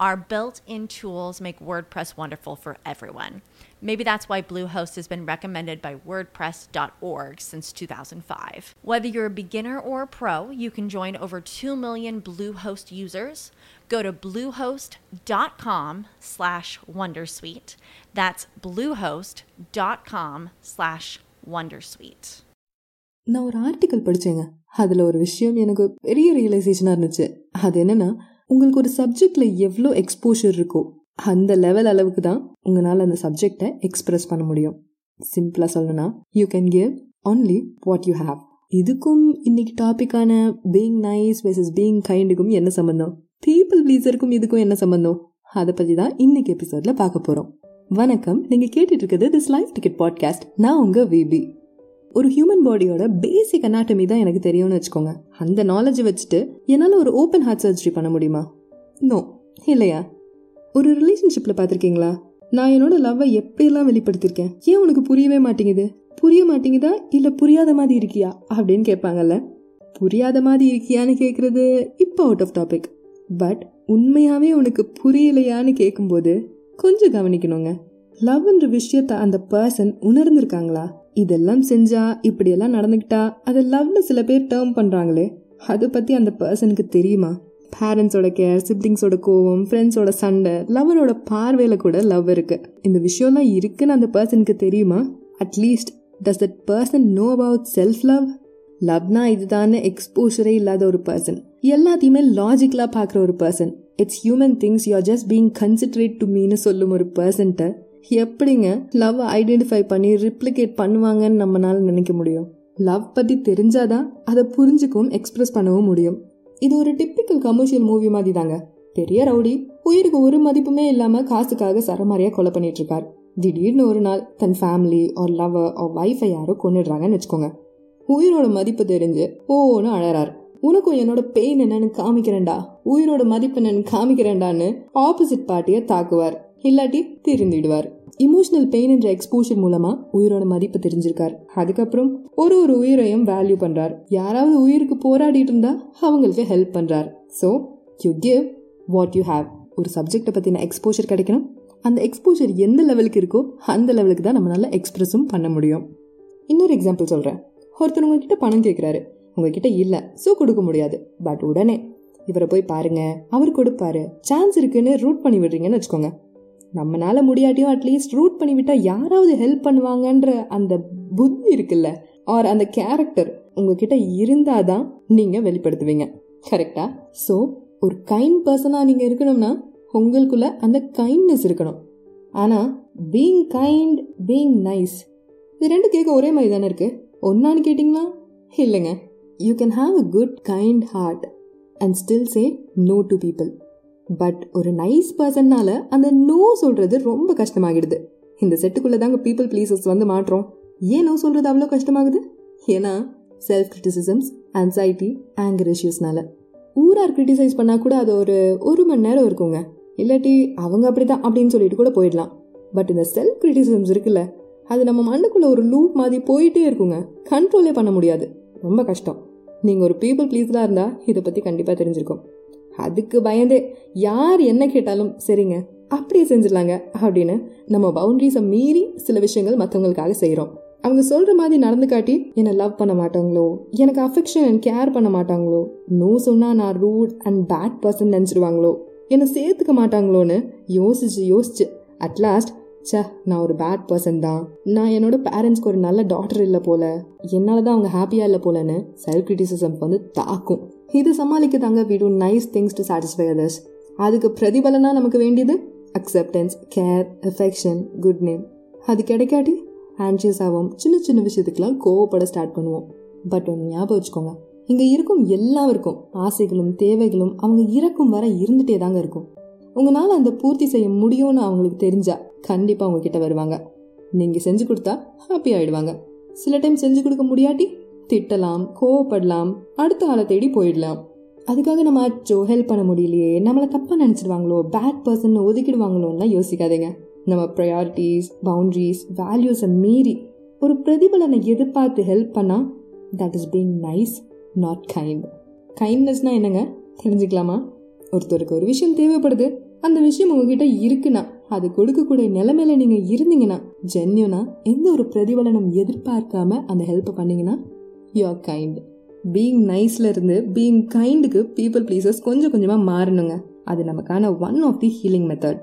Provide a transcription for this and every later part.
Our built in tools make WordPress wonderful for everyone. Maybe that's why Bluehost has been recommended by WordPress.org since 2005. Whether you're a beginner or a pro, you can join over 2 million Bluehost users. Go to bluehost.com slash Wondersuite. That's bluehost.com slash Wondersuite. நான் ஒரு article படித்தேங்க அதில் ஒரு விஷயம் எனக்கு பெரிய ரியலைசேஷனாக இருந்துச்சு அது என்னென்னா உங்களுக்கு ஒரு சப்ஜெக்டில் எவ்வளோ எக்ஸ்போஷர் இருக்கோ அந்த லெவல் அளவுக்கு தான் உங்களால் அந்த சப்ஜெக்டை எக்ஸ்பிரஸ் பண்ண முடியும். சிம்பிளாக சொல்லணும்னா you can give only what you have இதுக்கும் இன்னைக்கு டாப்பிக்கான பீயிங் நைஸ் வெர்சஸ் பீயிங் கைண்டுக்கும் என்ன சம்மந்தம் பீப்புள் ப்ளீஸருக்கும் இதுக்கும் என்ன சம்மந்தம் அதை பற்றி தான் இன்னைக்கு எபிசோட்ல பார்க்க போகிறோம் வணக்கம். நீங்கள் கேட்டுட்டு இருக்கிறது திஸ் லைஃப் டிக்கெட் பாட்காஸ்ட் நான் உங்கள் விபி ஒரு ஹியூமன் பாடியோட பேசிக் அனாட்டமி தான் எனக்கு தெரியும்னு வச்சுக்கோங்க. அந்த நாலேஜ் வச்சுட்டு என்னால் ஒரு ஓப்பன் ஹார்ட் சர்ஜரி பண்ண முடியுமா? நோ இல்லையா? ஒரு ரிலேஷன்ஷிப்பில் பார்த்துருக்கீங்களா? நான் என்னோட லவ்வை எப்படியெல்லாம் வெளிப்படுத்திருக்கேன்? ஏன் உனக்கு புரியவே மாட்டேங்குது? புரிய மாட்டேங்குதா? இல்லை புரியாத மாதிரி இருக்கியா? அப்படின்னு கேட்பாங்கல்ல. புரியாத மாதிரி இருக்கியான்னு கேட்குறது இப்போ அவுட் ஆஃப் டாபிக் பட் உண்மையாகவே உனக்கு புரியலையான்னு கேட்கும்போது கொஞ்சம் கவனிக்கணுங்க. லவ்ன்ற விஷயத்த அந்த பர்சன் உணர்ந்திருக்காங்களா? இதெல்லாம் செஞ்சா இப்படியெல்லாம் நடந்துக்கிட்டா? அதை லவ்னு சில பேர் டேர்ம் பண்ணுறாங்களே அதை பற்றி அந்த பர்சனுக்கு தெரியுமா? பேரண்ட்ஸோட கேர் சிப்ளிங்ஸோட கோவம் ஃப்ரெண்ட்ஸோட சண்டை லவரோட பார்வையில் கூட லவ் இருக்குது இந்த விஷயம்லாம் இருக்குன்னு அந்த பர்சனுக்கு தெரியுமா? At least does that person know about self love லவ்னா இதுதானே எக்ஸ்போஷரே இல்லாத ஒரு பர்சன் எல்லாத்தையுமே லாஜிக்கலாக பார்க்குற ஒரு person it's human things you are just being considerate to மீன்னு சொல்லும் ஒரு பர்சன்ட்ட எப்படிங்க லவ் ஐடென்டிஃபை பண்ணி ரிப்ளிகேட் பண்ணுவாங்கன்னு நம்மளால நினைக்க முடியும்? லவ் பற்றி தெரிஞ்சாதான் அதை புரிஞ்சுக்கவும் எக்ஸ்பிரஸ் பண்ணவும் முடியும். இது ஒரு டிப்பிக்கல் கமர்ஷியல் மூவி மாதிரி தாங்க பெரிய ரவுடி உயிருக்கு ஒரு மதிப்புமே இல்லாம காசுக்காக சரமாரியா கொலை பண்ணிட்டு இருக்கார் திடீர்னு ஒரு நாள் தன் ஃபேமிலி ஒரு லவர் ஒரு வைஃபை யாரோ கொண்டுடுறாங்கன்னு வச்சுக்கோங்க. உயிரோட மதிப்பு தெரிஞ்சு ஓன்னு அழறாரு. உனக்கும் என்னோட பெயின் என்னன்னு காமிக்கிறேன்டா. உயிரோட மதிப்பு என்னன்னு காமிக்கிறேன்டான்னு ஆப்போசிட் பார்ட்டியை தாக்குவார். இல்லாட்டி தெரிந்துடுவார் இமோஷனல் பெயின் என்ற எக்ஸ்போஷர் மூலமா உயிரோட மதிப்பு தெரிஞ்சிருக்கார். அதுக்கப்புறம் ஒரு ஒரு உயிரையும் வேல்யூ பண்றார். யாராவது உயிருக்கு போராடிட்டு இருந்தா அவங்களுக்கு ஹெல்ப் பண்றார். So you give what you have ஒரு சப்ஜெக்டை பத்தின எக்ஸ்போஷர் கிடைக்கணும். அந்த எக்ஸ்போஷர் எந்த லெவலுக்கு இருக்கோ அந்த லெவலுக்கு தான் நம்மளால எக்ஸ்பிரஸும் பண்ண முடியும். இன்னொரு எக்ஸாம்பிள் சொல்றேன். ஒருத்தர் உங்ககிட்ட பணம் கேட்குறாரு உங்ககிட்ட இல்லை. ஸோ கொடுக்க முடியாது. பட் உடனே இவரை போய் பாருங்க. அவர் கொடுப்பாரு. சான்ஸ் இருக்குன்னு ரூட் பண்ணி விடுறீங்கன்னு வச்சுக்கோங்க. நம்மளால முடியாட்டியும் அட்லீஸ்ட் ரூட் பண்ணிவிட்டா யாராவது ஹெல்ப் பண்ணுவாங்கன்ற அந்த புத்தி இருக்குல்ல? ஆர் அந்த கேரக்டர் உங்ககிட்ட இருந்தாதான் நீங்க வெளிப்படுத்துவீங்க. கரெக்டா ஸோ ஒரு கைண்ட் பர்சனா நீங்க இருக்கணும்னா உங்களுக்குள்ள அந்த கைண்ட்னஸ் இருக்கணும். ஆனா பீங் கைண்ட் பீங் நைஸ் இது ரெண்டு கேட்க ஒரே மாதிரி தானே இருக்கு? ஒன்னான்னு கேட்டிங்களா? இல்லைங்க. You can have a good kind heart and still say no to people but ஒரு நைஸ் பர்சன்னால அந்த நோ சொல்றது ரொம்ப கஷ்டமாகிடுது. இந்த செட்டுக்குள்ள தாங்க பீப்புள் ப்ளீசஸ் வந்து மாற்றோம். ஏன் நோ சொல்றது அவ்வளோ கஷ்டமாகுது? ஏன்னா செல்ஃப் கிரிட்டிசிசம்ஸ் ஆன்சைட்டி ஆங்கர் இஷ்யூஸ்னால ஊரார் கிரிட்டிசைஸ் பண்ணால் கூட அது ஒரு ஒரு மணி நேரம் இருக்குங்க. இல்லாட்டி அவங்க அப்படிதான் அப்படின்னு சொல்லிட்டு கூட போயிடலாம். பட் இந்த செல்ஃப் கிரிட்டிசிசம்ஸ் இருக்குல்ல அது நம்ம மண்ணுக்குள்ள ஒரு லூப் மாதிரி போயிட்டே இருக்குங்க. கண்ட்ரோலே பண்ண முடியாது. ரொம்ப கஷ்டம். நீங்கள் ஒரு பீப்புள் ப்ளீஸ்லாம் இருந்தால் இதை பற்றி கண்டிப்பாக தெரிஞ்சிருக்கோம். அதுக்கு பயந்தே யார் என்ன கேட்டாலும் சரிங்க அப்படியே செஞ்சிடலாங்க அப்படின்னு நம்ம பவுண்டரிஸை மீறி சில விஷயங்கள் மற்றவங்களுக்காக செய்கிறோம் அவங்க சொல்கிற மாதிரி நடந்து காட்டி என்னை லவ் பண்ண மாட்டாங்களோ எனக்கு அஃபெக்ஷன் அண்ட் கேர் பண்ண மாட்டாங்களோ நோ சொன்னால் நான் ரூட் அண்ட் பேட் பர்சன் நினச்சிடுவாங்களோ என்னை சேர்த்துக்க மாட்டாங்களோன்னு யோசிச்சு யோசிச்சு அட்லாஸ்ட் ச நான் ஒரு பேட் பர்சன் தான். நான் என்னோட பேரண்ட்ஸ்க்கு ஒரு நல்ல டாக்டர் இல்லை போல. என்னால் தான் அவங்க ஹாப்பியாக இல்லை போலன்னு செல்ஃப் கிரிட்டிசிசம் வந்து தாக்கும். இது சமாளிக்க தாங்க we do nice things to satisfy others அதுக்கு பிரதிபலனா நமக்கு வேண்டியது acceptance care affection good name அது கிடைக்காட்டி ஆன்ஷியஸ் ஆகும் சின்ன சின்ன விஷயத்துக்கெல்லாம் கோவப்பட ஸ்டார்ட் பண்ணுவோம். பட் ஒன்று ஞாபகம் வச்சுக்கோங்க. இங்கே இருக்கும் எல்லாருக்கும் ஆசைகளும் தேவைகளும் அவங்க இறக்கும் வர இருந்துகிட்டே தாங்க இருக்கும். உங்களால் அந்த பூர்த்தி செய்ய முடியும்னு அவங்களுக்கு தெரிஞ்சா கண்டிப்பாக உங்ககிட்ட வருவாங்க. நீங்கள் செஞ்சு கொடுத்தா ஹாப்பி ஆகிடுவாங்க சில டைம் செஞ்சு கொடுக்க முடியாட்டி திட்டலாம் கோவப்படலாம் அடுத்த ஆளை தேடி போயிடலாம். அதுக்காக நம்ம அச்சோ ஹெல்ப் பண்ண முடியலையே நம்மளை தப்பாக நினச்சிடுவாங்களோ பேட் பர்சன் ஒதுக்கிடுவாங்களோன்னா யோசிக்காதீங்க. நம்ம ப்ரையாரிட்டிஸ் பவுண்ட்ரிஸ் வேல்யூஸை மீறி ஒரு பிரதிபலனை எதிர்பார்த்து ஹெல்ப் பண்ணால் that is being nice not kind கைண்ட்னஸ்னால் என்னங்க? தெரிஞ்சுக்கலாமா? ஒருத்தருக்கு ஒரு விஷயம் தேவைப்படுது அந்த விஷயம் உங்ககிட்ட இருக்குன்னா அது கொடுக்கக்கூடிய நிலைமையில நீங்க இருந்தீங்கன்னா ஜென்யூனா எந்த ஒரு பிரதிபலனம் எதிர்பார்க்காம அந்த ஹெல்ப் பண்ணீங்கன்னா யூ ஆர் கைண்ட் பீயிங் நைஸ்ல இருந்து பீயிங் கைண்டுக்கு பீப்புள் ப்ளீசஸ் கொஞ்சம் கொஞ்சமாக மாறணுங்க. அது நமக்கான one of the healing method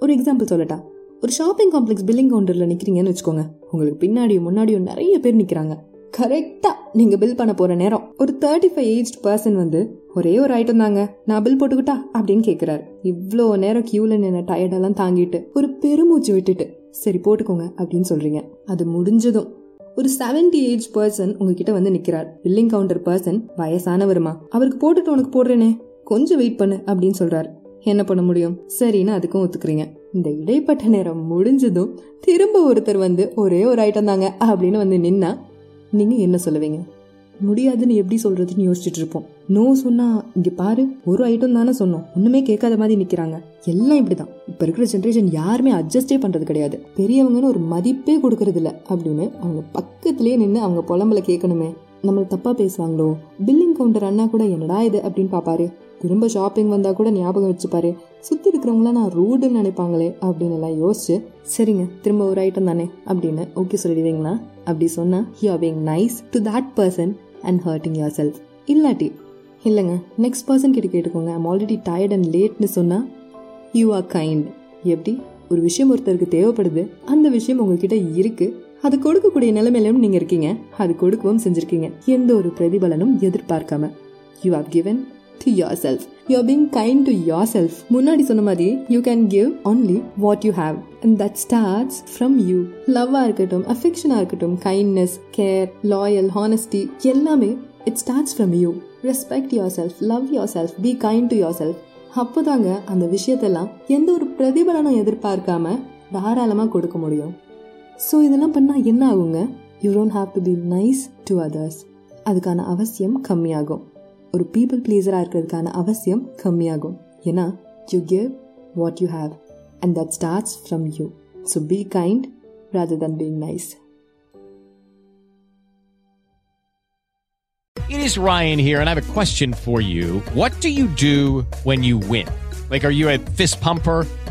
ஒரு எக்ஸாம்பிள் சொல்லட்டா. ஒரு ஷாப்பிங் காம்ப்ளெக்ஸ் பில்லிங் கவுண்டரில் நிற்கிறீங்கன்னு வச்சுக்கோங்க. உங்களுக்கு பின்னாடியும் முன்னாடியும் நிறைய பேர் நிற்கிறாங்க கரெக்டாக நீங்கள் பில் பண்ண போகிற நேரம் ஒரு தேர்ட்டி ஃபைவ் ஏஜ் பர்சன் வந்து ஒரே ஒரு ஐட்டம் தாங்க. நான் பில் போட்டுக்கிட்டா? அப்படின்னு கேட்குறாரு இவ்வளோ நேரம் கியூவில் நின்ன டயர்டெல்லாம் தாங்கிட்டு ஒரு பெருமூச்சு விட்டுட்டு சரி போட்டுக்கோங்க அப்படின்னு சொல்கிறீங்க அது முடிஞ்சதும் ஒரு செவன்டி ஏஜ் பர்சன் உங்ககிட்ட வந்து நிற்கிறார் பில்லிங் கவுண்டர் பர்சன் வயசானவருமா? அவருக்கு போட்டுட்டு உனக்கு போடுறேனே. கொஞ்சம் வெயிட் பண்ணு அப்படின்னு சொல்றாரு. என்ன பண்ண முடியும்? சரின்னு அதுக்கும் ஒத்துக்கிறீங்க. இந்த இடைப்பட்ட நேரம் முடிஞ்சதும் திரும்ப ஒருத்தர் வந்து ஒரே ஒரு ஐட்டம் தாங்க அப்படின்னு வந்து நின்னா நீங்க என்ன சொல்லுவீங்க? முடியாதுன்னு எப்படி சொல்றதுன்னு யோசிச்சுட்டு இருப்போம். நோ சொன்னா இங்க பாரு ஒரு ஐட்டம் தானே சொன்னோம். ஒண்ணுமே கேட்காத மாதிரி நிக்கிறாங்க. எல்லாம் இப்படிதான். இப்ப இருக்கிற ஜென்ரேஷன் யாருமே அட்ஜஸ்டே பண்றது கிடையாது. பெரியவங்கன்னு ஒரு மதிப்பே கொடுக்கறது இல்ல அப்படின்னு அவங்க பக்கத்திலே நின்று அவங்க புலம்பல கேட்கணுமே. நம்மள தப்பா பேசுவாங்களோ? பில்லிங் கவுண்டர் அண்ணா கூட என்னடா இது அப்படின்னு பாப்பாரு. திரும்ப ஷாப்பிங் வந்தா கூட ஞாபகம் வச்சுப்பாரு. சுத்தி இருக்கிறவங்களாம் நான் ரூடுன்னு நினைப்பாங்களே அப்படின்னு எல்லாம் யோசிச்சு சரிங்க திரும்ப ஒரு ஐட்டம் தானே அப்படின்னு ஓகே சொல்லிடுவீங்களா? அப்படி சொன்னா you are being nice to that person and hurting yourself இல்லாட்டி இல்லைங்க நெக்ஸ்ட் பர்சன் கிட்ட கேட்டுக்கோங்க. ஐம் ஆல்ரெடி டயர்ட் அண்ட் லேட்னு சொன்னால் யூ ஆர் கைண்ட் எப்படி? ஒரு விஷயம் ஒருத்தருக்கு தேவைப்படுது அந்த விஷயம் உங்ககிட்ட இருக்குது அது கொடுக்கக்கூடிய நிலைமையிலும் நீங்கள் இருக்கீங்க அது கொடுக்கவும் செஞ்சுருக்கீங்க. எந்த ஒரு பிரதிபலனும் எதிர்பார்க்காம you have given to yourself you are being kind to yourself முன்னாடி சொன்ன மாதிரி you can give only what you have and that starts from you லவ்வாக இருக்கட்டும் அஃபெக்ஷனாக இருக்கட்டும் கைண்ட்னஸ் கேர் லாயல் ஹானஸ்டி எல்லாமே it starts from you respect yourself love yourself be kind to yourself அப்போதாங்க அந்த விஷயத்தெல்லாம் எந்த ஒரு பிரதிபலனும் எதிர்பார்க்காம தாராளமாக கொடுக்க முடியும். ஸோ இதெல்லாம் பண்ணால் என்ன ஆகுங்க? You don't have to be nice to others அதுக்கான அவசியம் கம்மியாகும். ஒரு பீப்புள் ப்ளீஸராக இருக்கிறதுக்கான அவசியம் கம்மியாகும் ஏன்னா you give what you have and that starts from you so be kind rather than being nice. It is Ryan here, and I have a question for you. What do you do when you win? Like, are you a fist pumper?